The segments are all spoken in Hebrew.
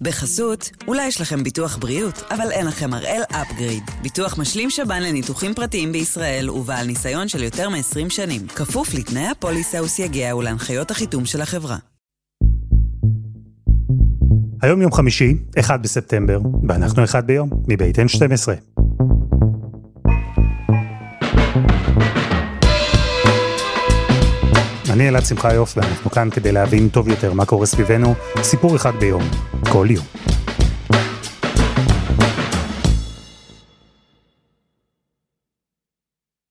בחסות, אולי יש לכם ביטוח בריאות, אבל אין לכם הראל אפגריד. ביטוח משלים שב"ן לניתוחים פרטיים בישראל ובעל ניסיון של יותר מ-20 שנים. כפוף לתנאי הפוליסה וסייגיה ולהנחיות החיתום של החברה. היום יום חמישי, 1 בספטמבר, ואנחנו אחד ביום, מבית N12. אני אלעד שמחיוף ואנחנו כאן כדי להבין טוב יותר מה קורה סביבנו, סיפור אחד ביום, כל יום.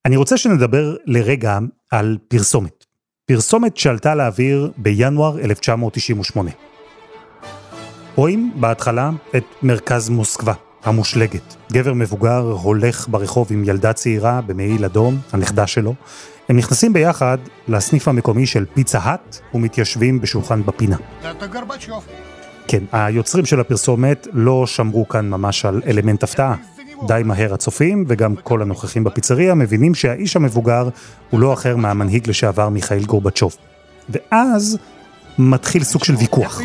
אני רוצה שנדבר לרגע על פרסומת. פרסומת שעלתה לאוויר בינואר 1998. רואים בהתחלה את מרכז מוסקבה, המושלגת. גבר מבוגר הולך ברחוב עם ילדה צעירה במעיל אדום, הנכדה שלו, הם נכנסים ביחד לסניף המקומי של פיצה האט ומתיישבים בשולחן בפינה. כן, היוצרים של הפרסומת לא שמרו כאן ממש על אלמנט הפתעה. די מהר הצופים וגם כל הנוכחים בפיצריה מבינים שהאיש המבוגר הוא לא אחר מהמנהיג לשעבר מיכאל גורבצ'וב. ואז מתחיל סוג של ויכוח.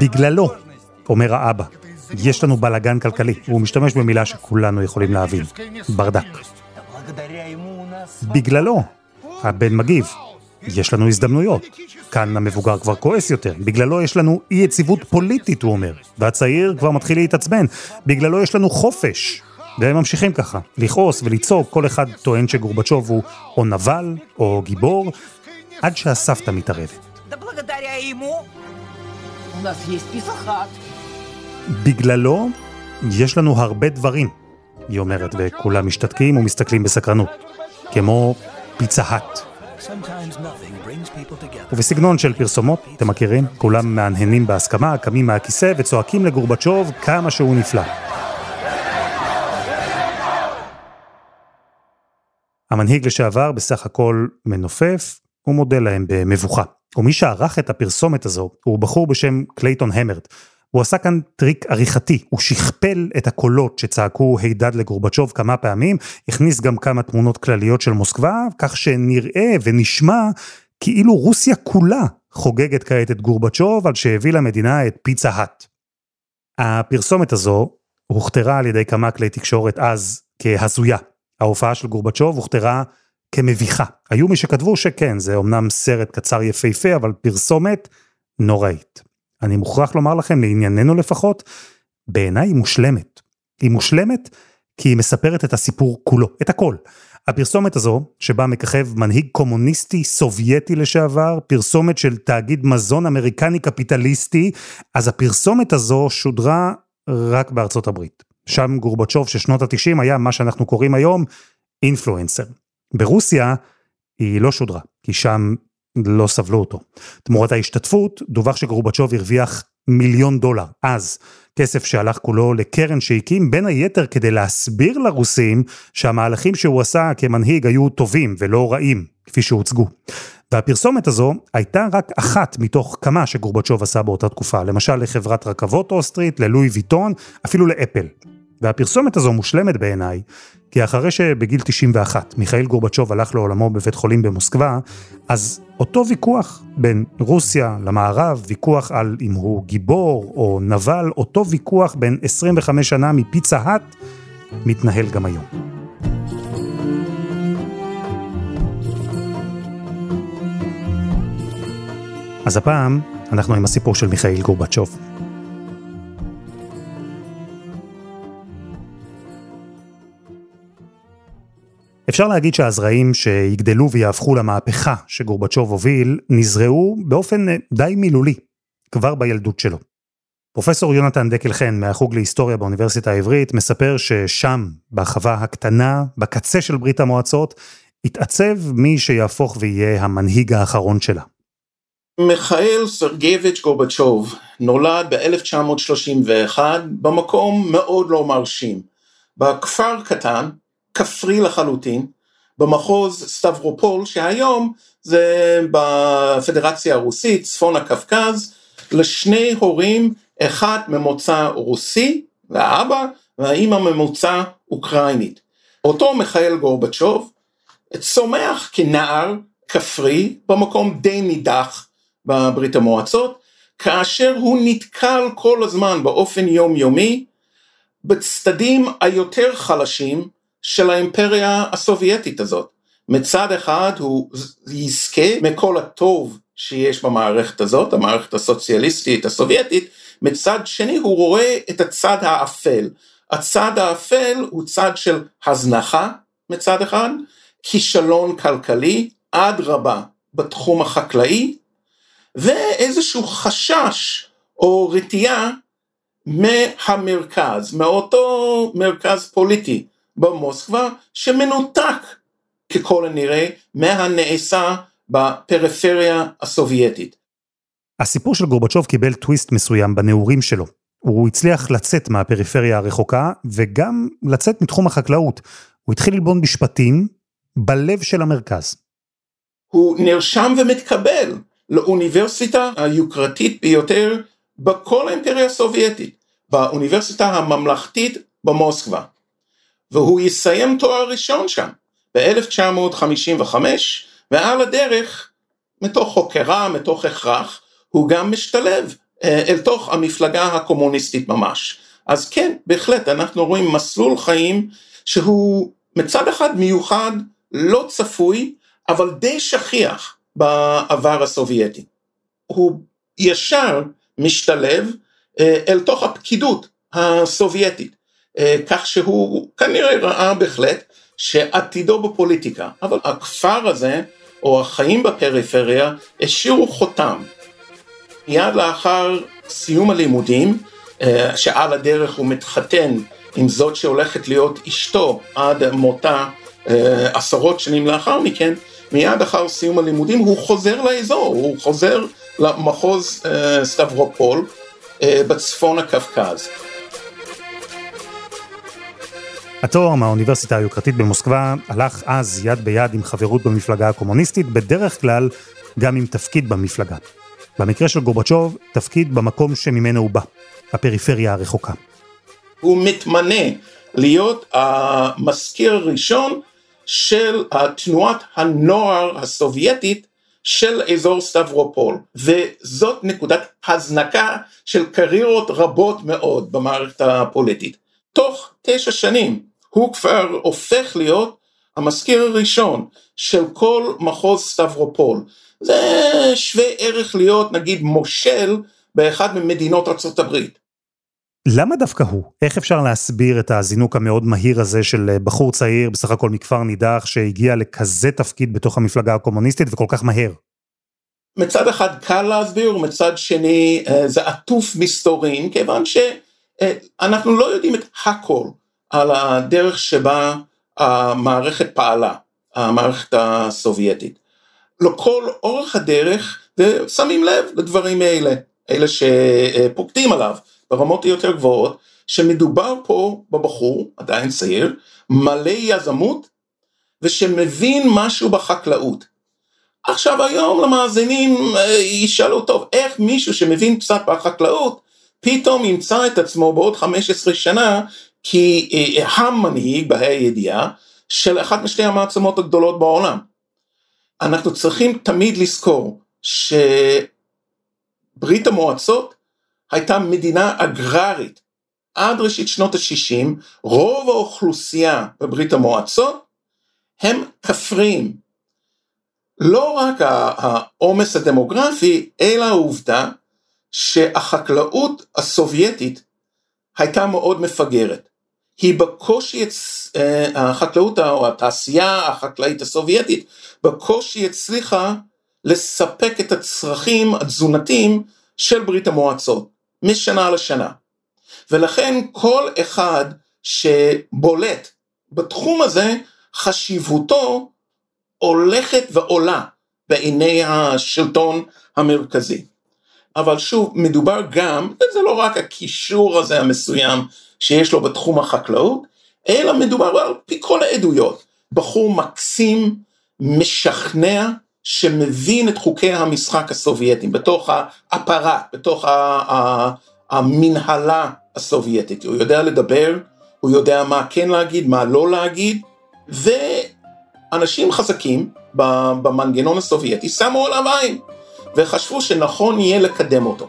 בגללו, אומר האבא. יש לנו בלאגן כלכלי, הוא משתמש במילה שכולנו יכולים להבין, ברדק. בגללו, הבן מגיב, יש לנו הזדמנויות. כאן המבוגר כבר כועס יותר, בגללו יש לנו אי יציבות פוליטית, הוא אומר, והצעיר כבר מתחיל להתעצבן, בגללו יש לנו חופש. והם ממשיכים ככה, לכעוס ולצעוק, כל אחד טוען שגורבצ'וב הוא או נבל או גיבור, עד שהסבתא מתערבת. בגללו יש לנו הרבה דברים, היא אומרת, וכולם משתתקים ומסתכלים בסקרנות, כמו פיצה האט. ובסגנון של פרסומות, אתם מכירים? כולם מהנהנים בהסכמה, קמים מהכיסא וצועקים לגורבצ'וב כמה שהוא נפלא. המנהיג לשעבר בסך הכל מנופף ומודה להם במבוכה. ומי שערך את הפרסומת הזו הוא בחור בשם קלייטון המרט. הוא עשה כאן טריק עריכתי, הוא שכפל את הקולות שצעקו הידד לגורבצ'וב כמה פעמים, הכניס גם כמה תמונות כלליות של מוסקבה, כך שנראה ונשמע כאילו רוסיה כולה חוגגת כעת את גורבצ'וב על שהביא למדינה את פיצה האט. הפרסומת הזו הוכתרה על ידי כמה כלי תקשורת אז כהזויה. ההופעה של גורבצ'וב הוכתרה כמביכה. היו מי שכתבו שכן, זה אמנם סרט קצר יפהפה, אבל פרסומת נוראית. אני מוכרח לומר לכם, לענייננו לפחות, בעיניי היא מושלמת. היא מושלמת כי היא מספרת את הסיפור כולו, את הכל. הפרסומת הזו, שבה מככב מנהיג קומוניסטי סובייטי לשעבר, פרסומת של תאגיד מזון אמריקני קפיטליסטי, אז הפרסומת הזו שודרה רק בארצות הברית. שם גורבצ'וב של שנות התשעים היה מה שאנחנו קוראים היום אינפלואנסר. ברוסיה היא לא שודרה, כי שם לא סבלו אותו. תמורת ההשתתפות, דווח שגרובצ'וב הרוויח מיליון דולר, אז, כסף שהלך כולו לקרן שהקים בין היתר כדי להסביר לרוסים שהמהלכים שהוא עשה כמנהיג היו טובים ולא רעים, כפי שהוצגו. והפרסומת הזו הייתה רק אחת מתוך כמה שגורבצ'וב עשה באותה תקופה, למשל לחברת רכבות אוסטרית, ללואי ויטון, אפילו לאפל. והפרסומת הזו מושלמת בעיניי, כי אחרי שבגיל 91 מיכאל גורבצ'וב הלך לעולמו בבית חולים במוסקבה, אז אותו ויכוח בין רוסיה למערב, ויכוח על אם הוא גיבור או נבל, אותו ויכוח בין 25 שנה מפיצה האט, מתנהל גם היום. אז הפעם אנחנו עם הסיפור של מיכאל גורבצ'וב. אפשר להגיד שהזרעים שיגדלו ויהפכו למהפכה שגורבצ'וב הוביל, נזרעו באופן אה, די מילולי, כבר בילדות שלו. פרופסור יונתן דקל חן מהחוג להיסטוריה באוניברסיטה העברית מספר ששם, בחווה הקטנה, בקצה של ברית המועצות, התעצב מי שיהפוך ויהיה המנהיג האחרון שלה. מיכאל סרגייביץ' גורבצ'וב נולד ב-1931 במקום מאוד לא מרשים, בכפר קטן כפרי לחלוטין, במחוז סטברופול, שהיום זה בפדרציה הרוסית, צפון הקווקז, לשני הורים, אחד ממוצא רוסי, והאבא, והאימא ממוצא אוקראינית. אותו מיכאל גורבצ'וב צומח כנער כפרי, במקום די נידח בברית המועצות, כאשר הוא נתקל כל הזמן באופן יומיומי בצדדים היותר חלשים של האימפריה הסובייטית הזאת. מצד אחד הוא יזכה מכל הטוב שיש במערכת הזאת, המערכת הסוציאליסטית הסובייטית, מצד שני הוא רואה את הצד האפל. הצד האפל הוא צד של הזנחה מצד אחד, כישלון כלכלי, אדרבה בתחום החקלאי, ואיזשהו חשש או רתיעה מהמרכז, מאותו מרכז פוליטי במוסקבה, שמנותק ככל הנראה מהנעשה בפריפריה הסובייטית. הסיפור של גורבצ'וב קיבל טוויסט מסוים בנעורים שלו. הוא הצליח לצאת מהפריפריה הרחוקה וגם לצאת מתחום החקלאות. הוא התחיל ללבון משפטים בלב של המרכז. הוא נרשם ומתקבל לאוניברסיטה היוקרתית ביותר בכל האימפריה הסובייטית, באוניברסיטה הממלכתית במוסקבה. והוא יסיים תואר ראשון שם ב-1955, ועל הדרך, מתוך הוקרה, מתוך הכרח, הוא גם משתלב אה, אל תוך המפלגה הקומוניסטית ממש. אז כן, בהחלט, אנחנו רואים מסלול חיים שהוא מצד אחד מיוחד, לא צפוי, אבל די שכיח בעבר הסובייטי. הוא ישר משתלב אה, אל תוך הפקידות הסובייטית, כך שהוא כנראה ראה בהחלט שעתידו בפוליטיקה, אבל הכפר הזה, או החיים בפריפריה, השאירו חותם. מיד לאחר סיום הלימודים, אה, שעל הדרך הוא מתחתן עם זאת שהולכת להיות אשתו עד מותה עשרות שנים לאחר מכן, מיד אחר סיום הלימודים הוא חוזר לאזור, הוא חוזר למחוז סטברופול בצפון הקווקז. התואר מהאוניברסיטה היוקרתית במוסקבה הלך אז יד ביד עם חברות במפלגה הקומוניסטית, בדרך כלל גם עם תפקיד במפלגה. במקרה של גורבצ'וב, תפקיד במקום שממנו הוא בא, הפריפריה הרחוקה. הוא מתמנה להיות המזכיר הראשון של תנועת הנוער הסובייטית של אזור סטברופול, וזאת נקודת הזנקה של קריירות רבות מאוד במערכת הפוליטית. תוך תשע שנים הוא כבר הופך להיות המזכיר הראשון של כל מחוז סטברופול. זה שווה ערך להיות נגיד מושל באחד ממדינות הברית. למה דווקא הוא? איך אפשר להסביר את הזינוק המאוד מהיר הזה של אה, בחור צעיר, בסך הכל מכפר נידח, שהגיע לכזה תפקיד בתוך המפלגה הקומוניסטית וכל כך מהר? מצד אחד קל להסביר, ומצד שני אה, זה עטוף מסתורים, כיוון שאנחנו אה, לא יודעים את הכל על הדרך שבה המערכת פעלה, המערכת הסובייטית. לכל אורך הדרך, ושמים לב לדברים האלה, אלה שפוקדים עליו. ברמות היותר גבוהות, שמדובר פה בבחור, עדיין צעיר, מלא יזמות, ושמבין משהו בחקלאות. עכשיו היום למאזינים אה, ישאלו, טוב, איך מישהו שמבין קצת בחקלאות, פתאום ימצא את עצמו בעוד 15 שנה כי אה, המנהיג, בה"א הידיעה, של אחת משתי המעצמות הגדולות בעולם. אנחנו צריכים תמיד לזכור שברית המועצות הייתה מדינה אגררית. עד ראשית שנות ה-60, רוב האוכלוסייה בברית המועצות הם כפריים. לא רק העומס הדמוגרפי, אלא העובדה שהחקלאות הסובייטית הייתה מאוד מפגרת. היא בקושי, אה, החקלאות או התעשייה החקלאית הסובייטית בקושי הצליחה לספק את הצרכים התזונתיים של ברית המועצות. משנה לשנה. ולכן כל אחד שבולט בתחום הזה, חשיבותו הולכת ועולה בעיני השלטון המרכזי. אבל שוב, מדובר גם, זה לא רק הקישור הזה המסוים שיש לו בתחום החקלאות, אלא מדובר על פי כל העדויות. בחור מקסים, משכנע, שמבין את חוקי המשחק הסובייטיים, בתוך האפרט, בתוך המנהלה הסובייטית, הוא יודע לדבר, הוא יודע מה כן להגיד, מה לא להגיד, ואנשים חזקים במנגנון הסובייטי, שמו עליו עין, וחשבו שנכון יהיה לקדם אותו.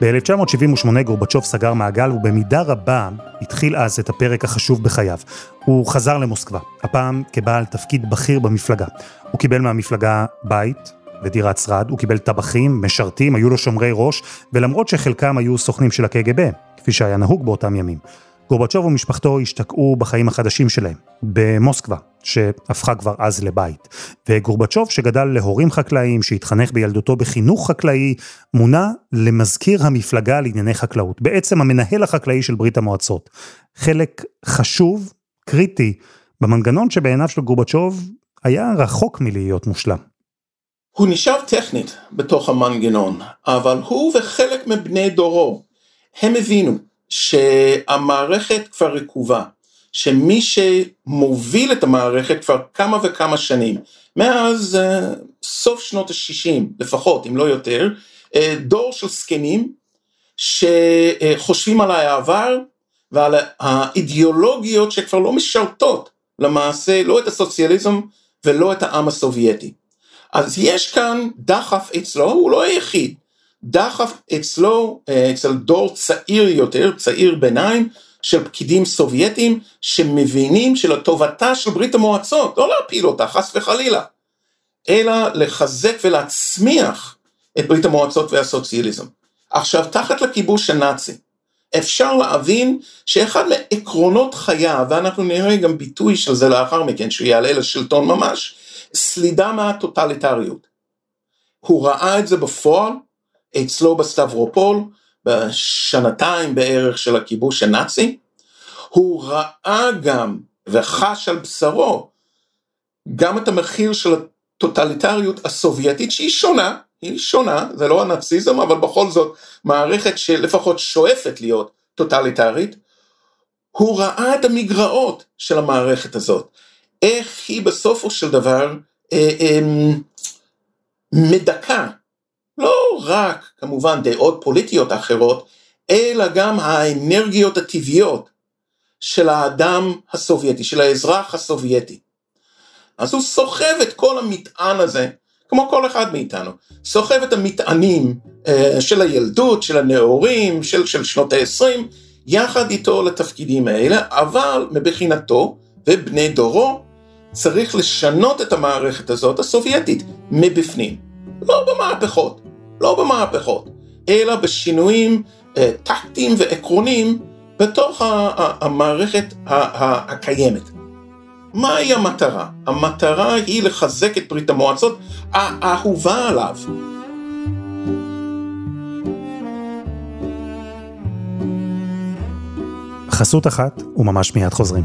ב-1978 גורבצ'וב סגר מעגל ובמידה רבה התחיל אז את הפרק החשוב בחייו. הוא חזר למוסקבה, הפעם כבעל תפקיד בכיר במפלגה. הוא קיבל מהמפלגה בית ודירת שרד, הוא קיבל טבחים, משרתים, היו לו שומרי ראש, ולמרות שחלקם היו סוכנים של הקג"ב, כפי שהיה נהוג באותם ימים. גורבצ'וב ומשפחתו השתקעו בחיים החדשים שלהם, במוסקבה, שהפכה כבר אז לבית. וגורבצ'וב, שגדל להורים חקלאיים, שהתחנך בילדותו בחינוך חקלאי, מונה למזכיר המפלגה לענייני חקלאות, בעצם המנהל החקלאי של ברית המועצות. חלק חשוב, קריטי, במנגנון שבעיניו של גורבצ'וב היה רחוק מלהיות מושלם. הוא נשאר טכנית בתוך המנגנון, אבל הוא וחלק מבני דורו, הם הבינו שהמערכת כבר רקובה, שמי שמוביל את המערכת כבר כמה וכמה שנים, מאז uh, סוף שנות ה-60 לפחות, אם לא יותר, uh, דור של זקנים שחושבים על העבר ועל האידיאולוגיות שכבר לא משרתות למעשה לא את הסוציאליזם ולא את העם הסובייטי. אז יש כאן דחף אצלו, הוא לא היחיד, דחף אצלו, אה, אצל דור צעיר יותר, צעיר ביניים, של פקידים סובייטים שמבינים שלטובתה של ברית המועצות, לא להפיל אותה חס וחלילה, אלא לחזק ולהצמיח את ברית המועצות והסוציאליזם. עכשיו, תחת לכיבוש הנאצי, אפשר להבין שאחד מעקרונות חייו, ואנחנו נראה גם ביטוי של זה לאחר מכן, שהוא יעלה לשלטון ממש, סלידה מהטוטליטריות. הוא ראה את זה בפועל, אצלו בסטברופול, בשנתיים בערך של הכיבוש הנאצי, הוא ראה גם וחש על בשרו גם את המחיר של הטוטליטריות הסובייטית שהיא שונה, היא שונה, זה לא הנאציזם, אבל בכל זאת מערכת שלפחות שואפת להיות טוטליטרית, הוא ראה את המגרעות של המערכת הזאת, איך היא בסופו של דבר אה, אה, מדכא לא רק כמובן דעות פוליטיות אחרות, אלא גם האנרגיות הטבעיות של האדם הסובייטי, של האזרח הסובייטי. אז הוא סוחב את כל המטען הזה, כמו כל אחד מאיתנו, סוחב את המטענים אה, של הילדות, של הנאורים, של, של שנות ה-20, יחד איתו לתפקידים האלה, אבל מבחינתו ובני דורו, צריך לשנות את המערכת הזאת הסובייטית מבפנים, לא במהפכות, לא במהפכות, אלא בשינויים אה, טקטיים ועקרוניים בתוך המערכת הקיימת. מהי המטרה? המטרה היא לחזק את ברית המועצות האהובה עליו. חסות אחת וממש מיד חוזרים.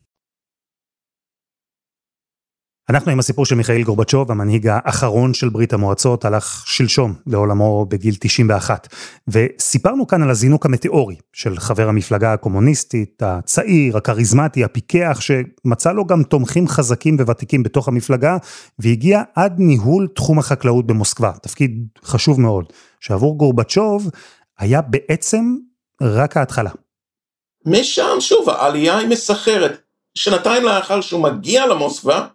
אנחנו עם הסיפור של מיכאל גורבצ'וב, המנהיג האחרון של ברית המועצות, הלך שלשום לעולמו בגיל 91. וסיפרנו כאן על הזינוק המטאורי של חבר המפלגה הקומוניסטית, הצעיר, הכריזמטי, הפיקח, שמצא לו גם תומכים חזקים וותיקים בתוך המפלגה, והגיע עד ניהול תחום החקלאות במוסקבה, תפקיד חשוב מאוד, שעבור גורבצ'וב היה בעצם רק ההתחלה. משם שוב העלייה היא מסחרת. שנתיים לאחר שהוא מגיע למוסקבה,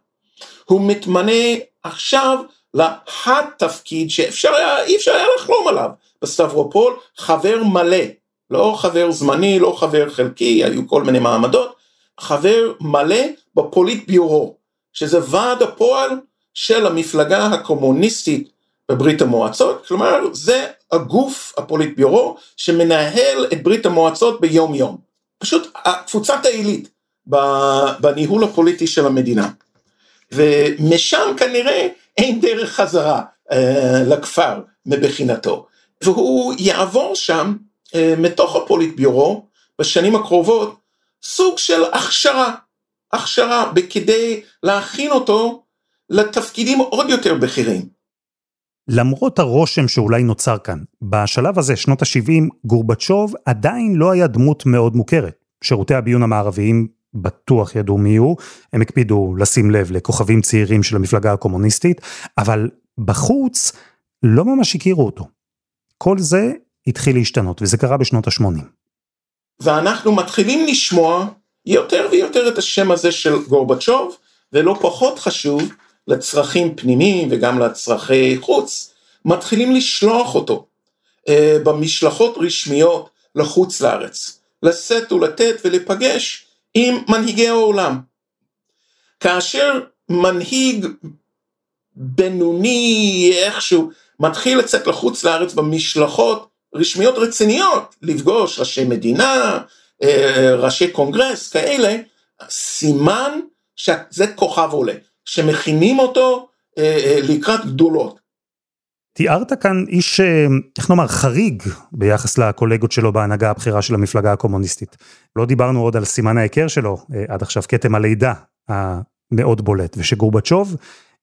הוא מתמנה עכשיו לתפקיד שאפשר היה, אפשר היה לחלום עליו. בסטברופול, חבר מלא, לא חבר זמני, לא חבר חלקי, היו כל מיני מעמדות, חבר מלא בפוליט ביורו, שזה ועד הפועל של המפלגה הקומוניסטית בברית המועצות, כלומר זה הגוף הפוליט ביורו שמנהל את ברית המועצות ביום יום, פשוט קבוצת העילית בניהול הפוליטי של המדינה. ומשם כנראה אין דרך חזרה אה, לכפר מבחינתו. והוא יעבור שם, אה, מתוך הפוליט ביורו, בשנים הקרובות, סוג של הכשרה. הכשרה כדי להכין אותו לתפקידים עוד יותר בכירים. למרות הרושם שאולי נוצר כאן, בשלב הזה, שנות ה-70, גורבצ'וב עדיין לא היה דמות מאוד מוכרת. שירותי הביון המערביים בטוח ידעו מי הוא, הם הקפידו לשים לב לכוכבים צעירים של המפלגה הקומוניסטית, אבל בחוץ לא ממש הכירו אותו. כל זה התחיל להשתנות, וזה קרה בשנות ה-80. ואנחנו מתחילים לשמוע יותר ויותר את השם הזה של גורבצ'וב, ולא פחות חשוב, לצרכים פנימיים וגם לצרכי חוץ, מתחילים לשלוח אותו אה, במשלחות רשמיות לחוץ לארץ, לשאת ולתת ולפגש עם מנהיגי העולם. כאשר מנהיג בינוני איכשהו מתחיל לצאת לחוץ לארץ במשלחות רשמיות רציניות, לפגוש ראשי מדינה, אה, ראשי קונגרס, כאלה, סימן שזה כוכב עולה. שמכינים אותו אה, אה, לקראת גדולות. תיארת כאן איש, אה, איך נאמר, חריג ביחס לקולגות שלו בהנהגה הבכירה של המפלגה הקומוניסטית. לא דיברנו עוד על סימן ההיכר שלו, עד עכשיו כתם הלידה המאוד בולט, ושגורבצ'וב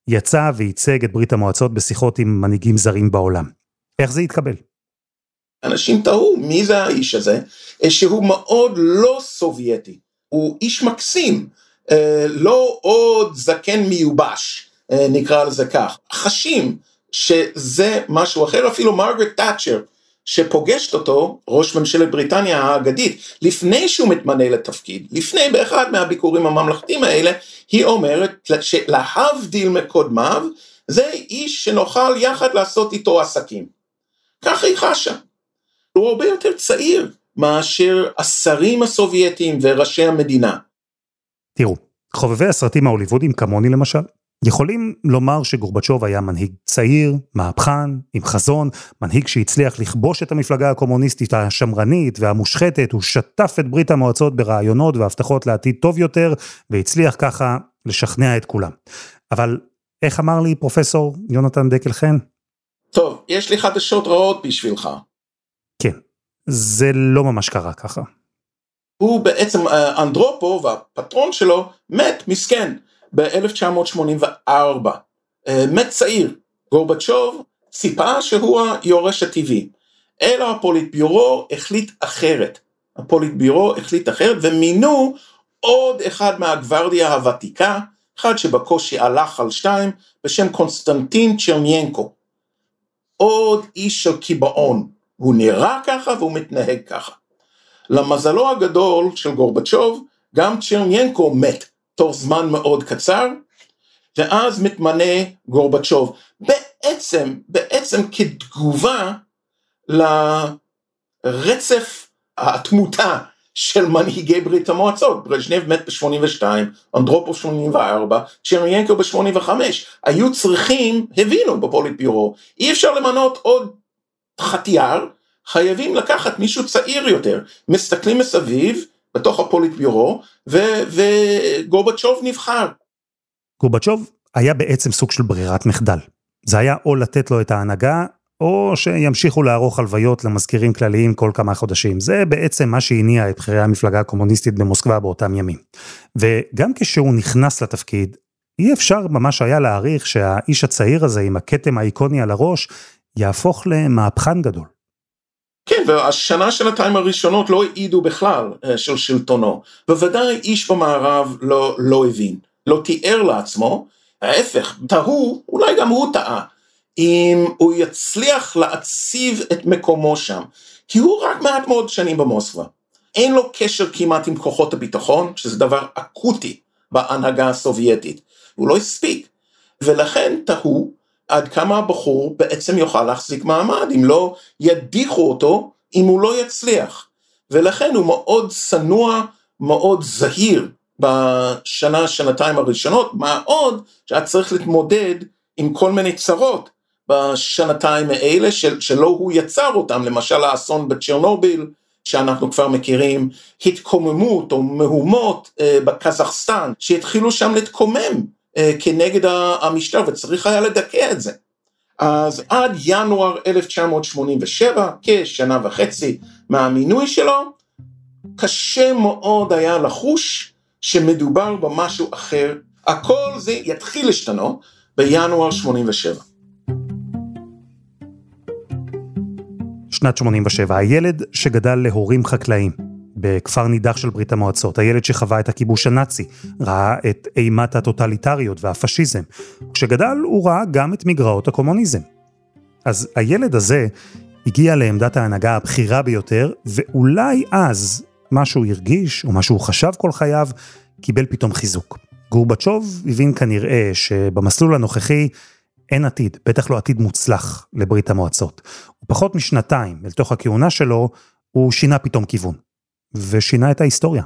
יצא וייצג את ברית המועצות בשיחות עם מנהיגים זרים בעולם. איך זה התקבל? אנשים תהו מי זה האיש הזה, שהוא מאוד לא סובייטי, הוא איש מקסים, אה, לא עוד זקן מיובש, אה, נקרא לזה כך, חשים שזה משהו אחר, אפילו מרגרט תאצ'ר שפוגשת אותו, ראש ממשלת בריטניה האגדית, לפני שהוא מתמנה לתפקיד, לפני באחד מהביקורים הממלכתיים האלה, היא אומרת שלהבדיל מקודמיו, זה איש שנוכל יחד לעשות איתו עסקים. ככה היא חשה. הוא הרבה יותר צעיר מאשר השרים הסובייטים וראשי המדינה. תראו, חובבי הסרטים ההוליוודים כמוני למשל, יכולים לומר שגורבצ'וב היה מנהיג צעיר, מהפכן, עם חזון, מנהיג שהצליח לכבוש את המפלגה הקומוניסטית השמרנית והמושחתת, הוא שטף את ברית המועצות ברעיונות והבטחות לעתיד טוב יותר, והצליח ככה לשכנע את כולם. אבל איך אמר לי פרופסור יונתן דקל חן? טוב, יש לי חדשות רעות בשבילך. כן, זה לא ממש קרה ככה. הוא בעצם אה, אנדרופו והפטרון שלו מת מסכן ב-1984, אה, מת צעיר, גורבצ'וב ציפה שהוא היורש הטבעי, אלא הפוליטביורו החליט אחרת, הפוליטביורו החליט אחרת ומינו עוד אחד מהגוורדיה הוותיקה, אחד שבקושי הלך על שתיים, בשם קונסטנטין צ'רניינקו. עוד איש של קיבעון, הוא נראה ככה והוא מתנהג ככה. למזלו הגדול של גורבצ'וב, גם צ'רניינקו מת תוך זמן מאוד קצר, ואז מתמנה גורבצ'וב. בעצם, בעצם כתגובה לרצף התמותה של מנהיגי ברית המועצות, ברז'נב מת ב-82, אנדרופו ב-84, צ'רניינקו ב-85, היו צריכים, הבינו בפוליט ביורו, אי אפשר למנות עוד חטיאר חייבים לקחת מישהו צעיר יותר, מסתכלים מסביב, בתוך הפוליט ביורו, וגורבצ'וב נבחר. גורבצ'וב היה בעצם סוג של ברירת מחדל. זה היה או לתת לו את ההנהגה, או שימשיכו לערוך הלוויות למזכירים כלליים כל כמה חודשים. זה בעצם מה שהניע את בכירי המפלגה הקומוניסטית במוסקבה באותם ימים. וגם כשהוא נכנס לתפקיד, אי אפשר ממש היה להעריך שהאיש הצעיר הזה עם הכתם האיקוני על הראש, יהפוך למהפכן גדול. כן, והשנה שנתיים הראשונות לא העידו בכלל אה, של שלטונו. בוודאי איש במערב לא, לא הבין, לא תיאר לעצמו, ההפך, תהו, אולי גם הוא טעה, אם הוא יצליח להציב את מקומו שם, כי הוא רק מעט מאוד שנים במוסקבה. אין לו קשר כמעט עם כוחות הביטחון, שזה דבר אקוטי בהנהגה הסובייטית. הוא לא הספיק, ולכן תהו עד כמה הבחור בעצם יוכל להחזיק מעמד, אם לא ידיחו אותו, אם הוא לא יצליח. ולכן הוא מאוד צנוע, מאוד זהיר בשנה, שנתיים הראשונות, מה עוד שהיה צריך להתמודד עם כל מיני צרות בשנתיים האלה של, שלא הוא יצר אותם, למשל האסון בצ'רנוביל, שאנחנו כבר מכירים, התקוממות או מהומות אה, בקזחסטן, שהתחילו שם להתקומם כנגד המשטר וצריך היה לדכא את זה. אז עד ינואר 1987, כשנה וחצי מהמינוי שלו, קשה מאוד היה לחוש שמדובר במשהו אחר, הכל זה יתחיל להשתנות בינואר 87. שנת 87, הילד שגדל להורים חקלאים בכפר נידח של ברית המועצות, הילד שחווה את הכיבוש הנאצי, ראה את אימת הטוטליטריות והפשיזם. כשגדל הוא ראה גם את מגרעות הקומוניזם. אז הילד הזה הגיע לעמדת ההנהגה הבכירה ביותר, ואולי אז מה שהוא הרגיש, או מה שהוא חשב כל חייו, קיבל פתאום חיזוק. גורבצ'וב הבין כנראה שבמסלול הנוכחי אין עתיד, בטח לא עתיד מוצלח לברית המועצות. ופחות משנתיים אל תוך הכהונה שלו, הוא שינה פתאום כיוון. ושינה את ההיסטוריה.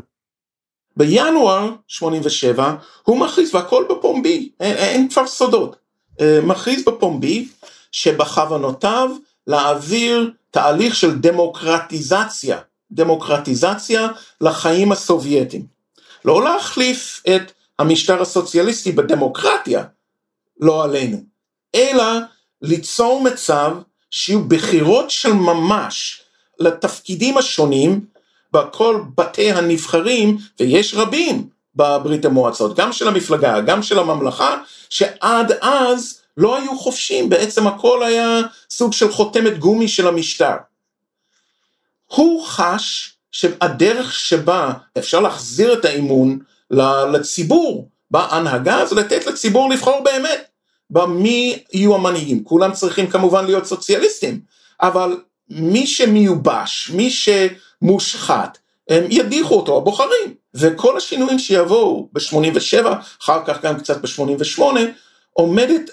בינואר 87 הוא מכריז, והכל בפומבי, אין, אין כבר סודות, אה, מכריז בפומבי שבכוונותיו להעביר תהליך של דמוקרטיזציה, דמוקרטיזציה לחיים הסובייטיים. לא להחליף את המשטר הסוציאליסטי בדמוקרטיה, לא עלינו, אלא ליצור מצב שיהיו בחירות של ממש לתפקידים השונים בכל בתי הנבחרים, ויש רבים בברית המועצות, גם של המפלגה, גם של הממלכה, שעד אז לא היו חופשים, בעצם הכל היה סוג של חותמת גומי של המשטר. הוא חש שהדרך שבה אפשר להחזיר את האמון לציבור בהנהגה זה לתת לציבור לבחור באמת במי יהיו המנהיגים. כולם צריכים כמובן להיות סוציאליסטים, אבל מי שמיובש, מי שמושחת, הם ידיחו אותו, הבוחרים. וכל השינויים שיבואו ב-87, אחר כך גם קצת ב-88, עומדת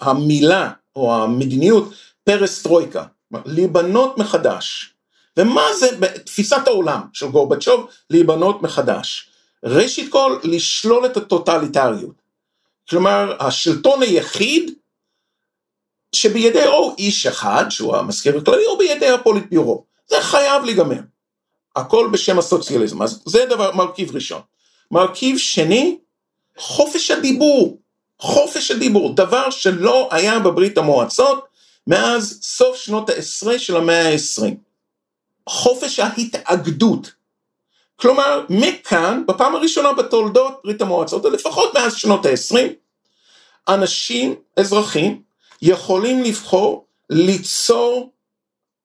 המילה או המדיניות פרסטרויקה, להיבנות מחדש. ומה זה תפיסת העולם של גורבצ'וב להיבנות מחדש? ראשית כל לשלול את הטוטליטריות. כלומר השלטון היחיד שבידי או איש אחד שהוא המזכיר הכללי או בידי הפוליט ביורו. זה חייב להיגמר. הכל בשם הסוציאליזם. אז זה דבר, מרכיב ראשון. מרכיב שני, חופש הדיבור. חופש הדיבור, דבר שלא היה בברית המועצות מאז סוף שנות העשרה של המאה העשרים. חופש ההתאגדות. כלומר, מכאן, בפעם הראשונה בתולדות ברית המועצות, לפחות מאז שנות העשרים, אנשים, אזרחים, יכולים לבחור ליצור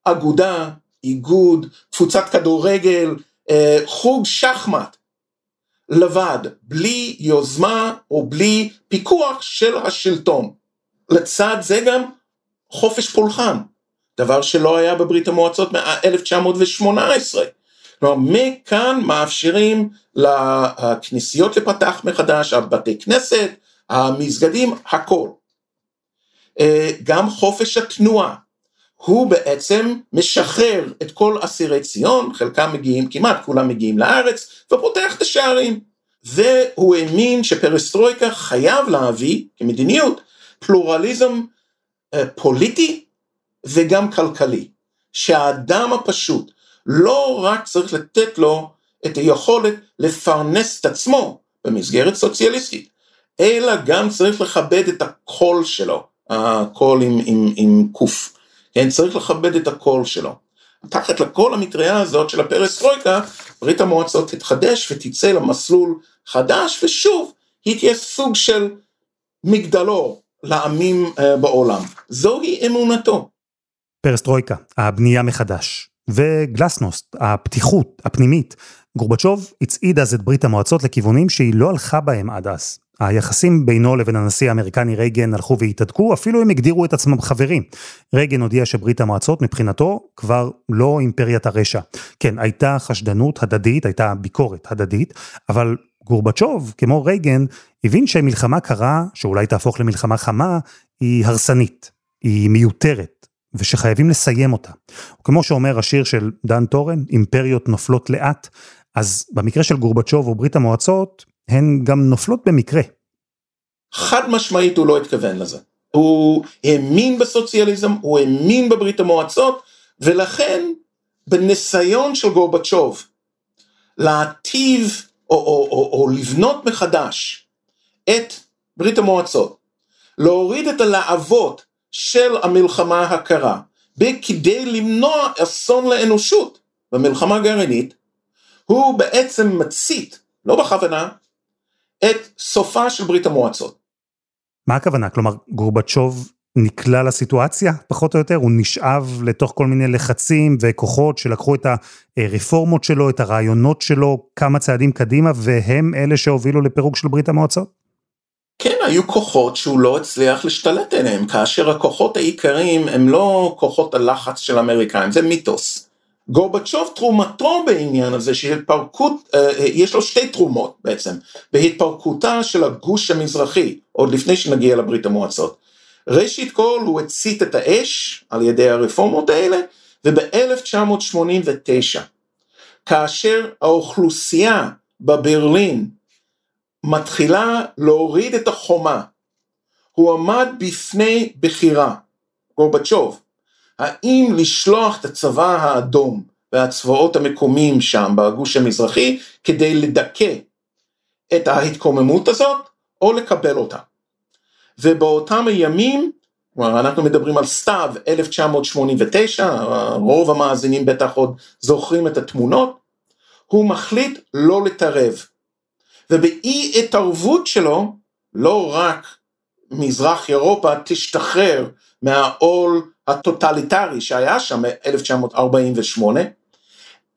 אגודה, איגוד, קבוצת כדורגל, אה, חוג שחמט, לבד, בלי יוזמה או בלי פיקוח של השלטון. לצד זה גם חופש פולחן, דבר שלא היה בברית המועצות מ-1918. כלומר, מכאן מאפשרים לכנסיות לפתח מחדש, הבתי כנסת, המסגדים, הכל. אה, גם חופש התנועה, הוא בעצם משחרר את כל אסירי ציון, חלקם מגיעים, כמעט כולם מגיעים לארץ, ופותח את השערים. והוא האמין שפרסטרויקה חייב להביא כמדיניות פלורליזם אה, פוליטי וגם כלכלי. שהאדם הפשוט לא רק צריך לתת לו את היכולת לפרנס את עצמו במסגרת סוציאליסטית, אלא גם צריך לכבד את הקול שלו, הקול עם, עם, עם קוף. כן, צריך לכבד את הקול שלו. תחת לכל המטריה הזאת של הפרסטרויקה, ברית המועצות תתחדש ותצא למסלול חדש, ושוב, היא תהיה סוג של מגדלור לעמים uh, בעולם. זוהי אמונתו. פרסטרויקה, הבנייה מחדש, וגלסנוסט, הפתיחות הפנימית. גורבצ'וב הצעיד אז את ברית המועצות לכיוונים שהיא לא הלכה בהם עד אז. היחסים בינו לבין הנשיא האמריקני רייגן הלכו והתהדקו, אפילו הם הגדירו את עצמם חברים. רייגן הודיע שברית המועצות מבחינתו כבר לא אימפריית הרשע. כן, הייתה חשדנות הדדית, הייתה ביקורת הדדית, אבל גורבצ'וב, כמו רייגן, הבין שמלחמה קרה, שאולי תהפוך למלחמה חמה, היא הרסנית, היא מיותרת, ושחייבים לסיים אותה. כמו שאומר השיר של דן טורן, אימפריות נופלות לאט, אז במקרה של גורבצ'וב וברית המועצות, הן גם נופלות במקרה. חד משמעית הוא לא התכוון לזה. הוא האמין בסוציאליזם, הוא האמין בברית המועצות, ולכן בניסיון של גורבצ'וב להטיב או, או, או, או לבנות מחדש את ברית המועצות, להוריד את הלהבות של המלחמה הקרה, כדי למנוע אסון לאנושות במלחמה גרעינית, הוא בעצם מצית לא בכוונה, את סופה של ברית המועצות. מה הכוונה? כלומר, גורבצ'וב נקלע לסיטואציה, פחות או יותר? הוא נשאב לתוך כל מיני לחצים וכוחות שלקחו את הרפורמות שלו, את הרעיונות שלו, כמה צעדים קדימה, והם אלה שהובילו לפירוק של ברית המועצות? כן, היו כוחות שהוא לא הצליח להשתלט עליהם, כאשר הכוחות העיקריים הם לא כוחות הלחץ של האמריקאים, זה מיתוס. גורבצ'וב תרומתו בעניין הזה שהתפרקות, אה, אה, יש לו שתי תרומות בעצם, בהתפרקותה של הגוש המזרחי, עוד לפני שנגיע לברית המועצות. ראשית כל הוא הצית את האש על ידי הרפורמות האלה, וב-1989, כאשר האוכלוסייה בברלין מתחילה להוריד את החומה, הוא עמד בפני בחירה, גורבצ'וב, האם לשלוח את הצבא האדום והצבאות המקומיים שם בגוש המזרחי כדי לדכא את ההתקוממות הזאת או לקבל אותה. ובאותם הימים, כלומר אנחנו מדברים על סתיו 1989, רוב המאזינים בטח עוד זוכרים את התמונות, הוא מחליט לא להתערב. ובאי התערבות שלו, לא רק מזרח אירופה תשתחרר מהעול הטוטליטרי שהיה שם מ-1948,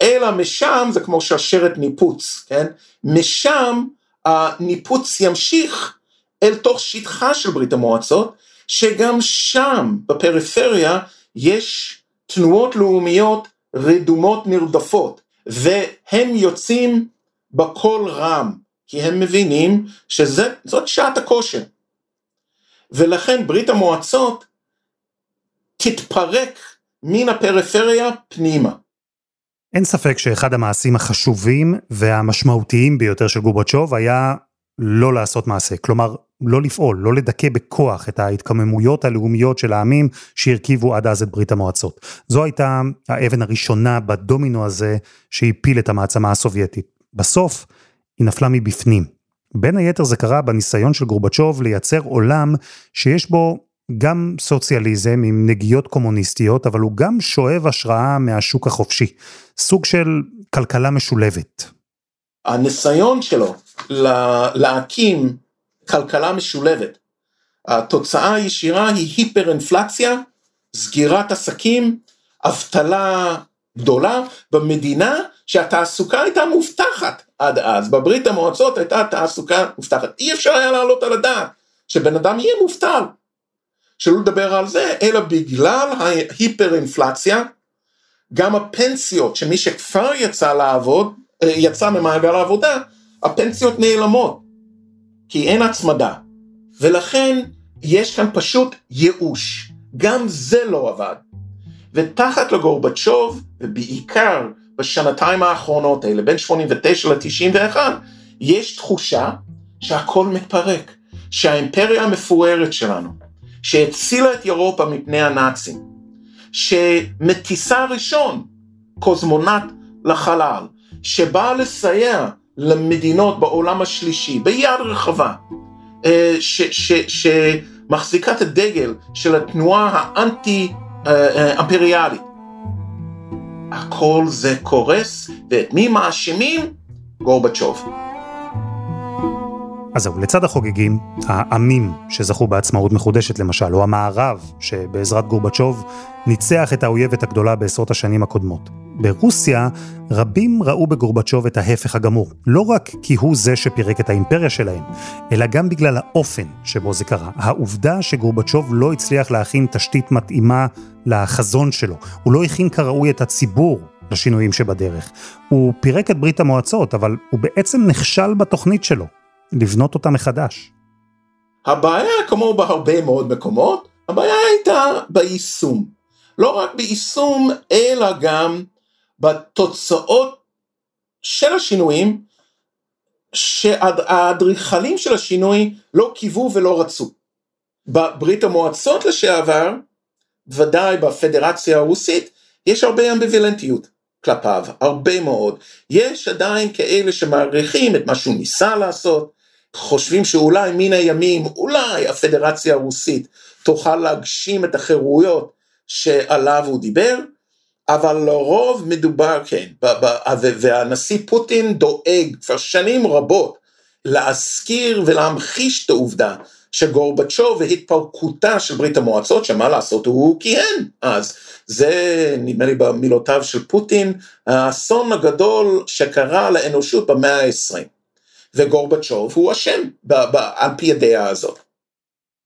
אלא משם זה כמו שרשרת ניפוץ, כן? משם הניפוץ ימשיך אל תוך שטחה של ברית המועצות, שגם שם בפריפריה יש תנועות לאומיות רדומות נרדפות, והם יוצאים בקול רם, כי הם מבינים שזאת שעת הכושר. ולכן ברית המועצות תתפרק מן הפריפריה פנימה. אין ספק שאחד המעשים החשובים והמשמעותיים ביותר של גובצ'וב היה לא לעשות מעשה, כלומר לא לפעול, לא לדכא בכוח את ההתקממויות הלאומיות של העמים שהרכיבו עד אז את ברית המועצות. זו הייתה האבן הראשונה בדומינו הזה שהפיל את המעצמה הסובייטית. בסוף היא נפלה מבפנים. בין היתר זה קרה בניסיון של גורבצ'וב לייצר עולם שיש בו גם סוציאליזם עם נגיעות קומוניסטיות, אבל הוא גם שואב השראה מהשוק החופשי. סוג של כלכלה משולבת. הניסיון שלו להקים כלכלה משולבת, התוצאה הישירה היא היפר אינפלציה, סגירת עסקים, אבטלה גדולה במדינה שהתעסוקה הייתה מובטחת עד אז, בברית המועצות הייתה תעסוקה מובטחת, אי אפשר היה להעלות על הדעת שבן אדם יהיה מובטל, שלא לדבר על זה, אלא בגלל ההיפר אינפלציה, גם הפנסיות שמי שכבר יצא לעבוד, אה, יצא ממעגל העבודה, הפנסיות נעלמות, כי אין הצמדה, ולכן יש כאן פשוט ייאוש, גם זה לא עבד. ותחת לגורבצ'וב, ובעיקר בשנתיים האחרונות האלה, בין 89 ל-91, יש תחושה שהכל מתפרק, שהאימפריה המפוארת שלנו, שהצילה את אירופה מפני הנאצים, שמטיסה ראשון קוזמונט לחלל, שבאה לסייע למדינות בעולם השלישי ביד רחבה, אה, שמחזיקה את הדגל של התנועה האנטי אמפריאלית. הכל זה קורס, ואת מי מאשימים? גורבצ'וב. אז זהו, לצד החוגגים, העמים שזכו בעצמאות מחודשת למשל, או המערב, שבעזרת גורבצ'וב ניצח את האויבת הגדולה בעשרות השנים הקודמות. ברוסיה, רבים ראו בגורבצ'וב את ההפך הגמור. לא רק כי הוא זה שפירק את האימפריה שלהם, אלא גם בגלל האופן שבו זה קרה. העובדה שגורבצ'וב לא הצליח להכין תשתית מתאימה לחזון שלו. הוא לא הכין כראוי את הציבור לשינויים שבדרך. הוא פירק את ברית המועצות, אבל הוא בעצם נכשל בתוכנית שלו. לבנות אותה מחדש. הבעיה, כמו בהרבה מאוד מקומות, הבעיה הייתה ביישום. לא רק ביישום, אלא גם בתוצאות של השינויים, שהאדריכלים של השינוי לא קיוו ולא רצו. בברית המועצות לשעבר, ודאי בפדרציה הרוסית, יש הרבה אמביוולנטיות כלפיו, הרבה מאוד. יש עדיין כאלה שמעריכים את מה שהוא ניסה לעשות, חושבים שאולי מן הימים, אולי הפדרציה הרוסית תוכל להגשים את החירויות שעליו הוא דיבר, אבל לרוב מדובר, כן, והנשיא פוטין דואג כבר שנים רבות להזכיר ולהמחיש את העובדה שגורבצ'וב והתפרקותה של ברית המועצות, שמה לעשות, הוא כיהן אז. זה נדמה לי במילותיו של פוטין, האסון הגדול שקרה לאנושות במאה ה-20. וגורבצ'וב הוא אשם על פי הדעה הזאת.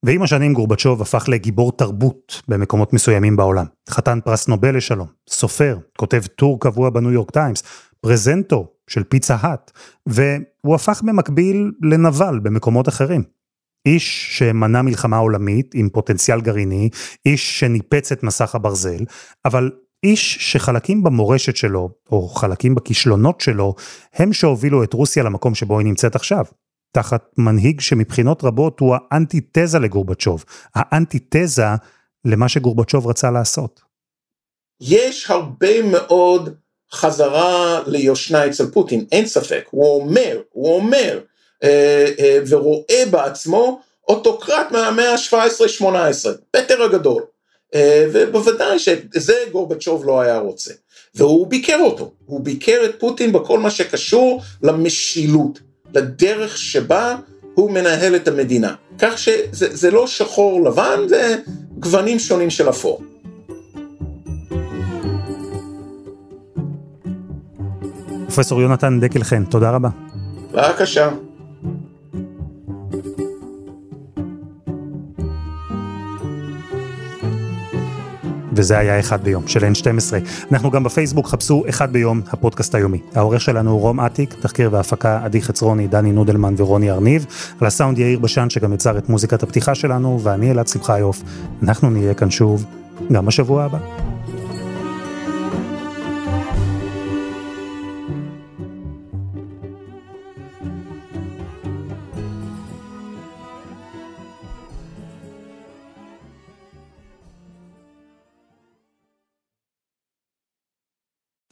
ועם השנים גורבצ'וב הפך לגיבור תרבות במקומות מסוימים בעולם. חתן פרס נובל לשלום, סופר, כותב טור קבוע בניו יורק טיימס, פרזנטור של פיצה האט, והוא הפך במקביל לנבל במקומות אחרים. איש שמנע מלחמה עולמית עם פוטנציאל גרעיני, איש שניפץ את מסך הברזל, אבל איש שחלקים במורשת שלו, או חלקים בכישלונות שלו, הם שהובילו את רוסיה למקום שבו היא נמצאת עכשיו. תחת מנהיג שמבחינות רבות הוא האנטיתזה לגורבצ'וב, האנטיתזה למה שגורבצ'וב רצה לעשות. יש הרבה מאוד חזרה ליושנה אצל פוטין, אין ספק, הוא אומר, הוא אומר, אה, אה, ורואה בעצמו אוטוקרט מהמאה ה-17-18, פטר הגדול, ובוודאי שזה גורבצ'וב לא היה רוצה, והוא ביקר אותו, הוא ביקר את פוטין בכל מה שקשור למשילות, לדרך שבה הוא מנהל את המדינה, כך שזה לא שחור לבן, זה גוונים שונים של אפור. פרופסור יונתן דקלחן, תודה רבה. בבקשה. וזה היה אחד ביום של N12. אנחנו גם בפייסבוק, חפשו אחד ביום, הפודקאסט היומי. העורך שלנו הוא רום אטיק, תחקיר והפקה עדי חצרוני, דני נודלמן ורוני ארניב. על הסאונד יאיר בשן שגם יצר את מוזיקת הפתיחה שלנו, ואני אלעד שמחיוף. אנחנו נהיה כאן שוב, גם בשבוע הבא.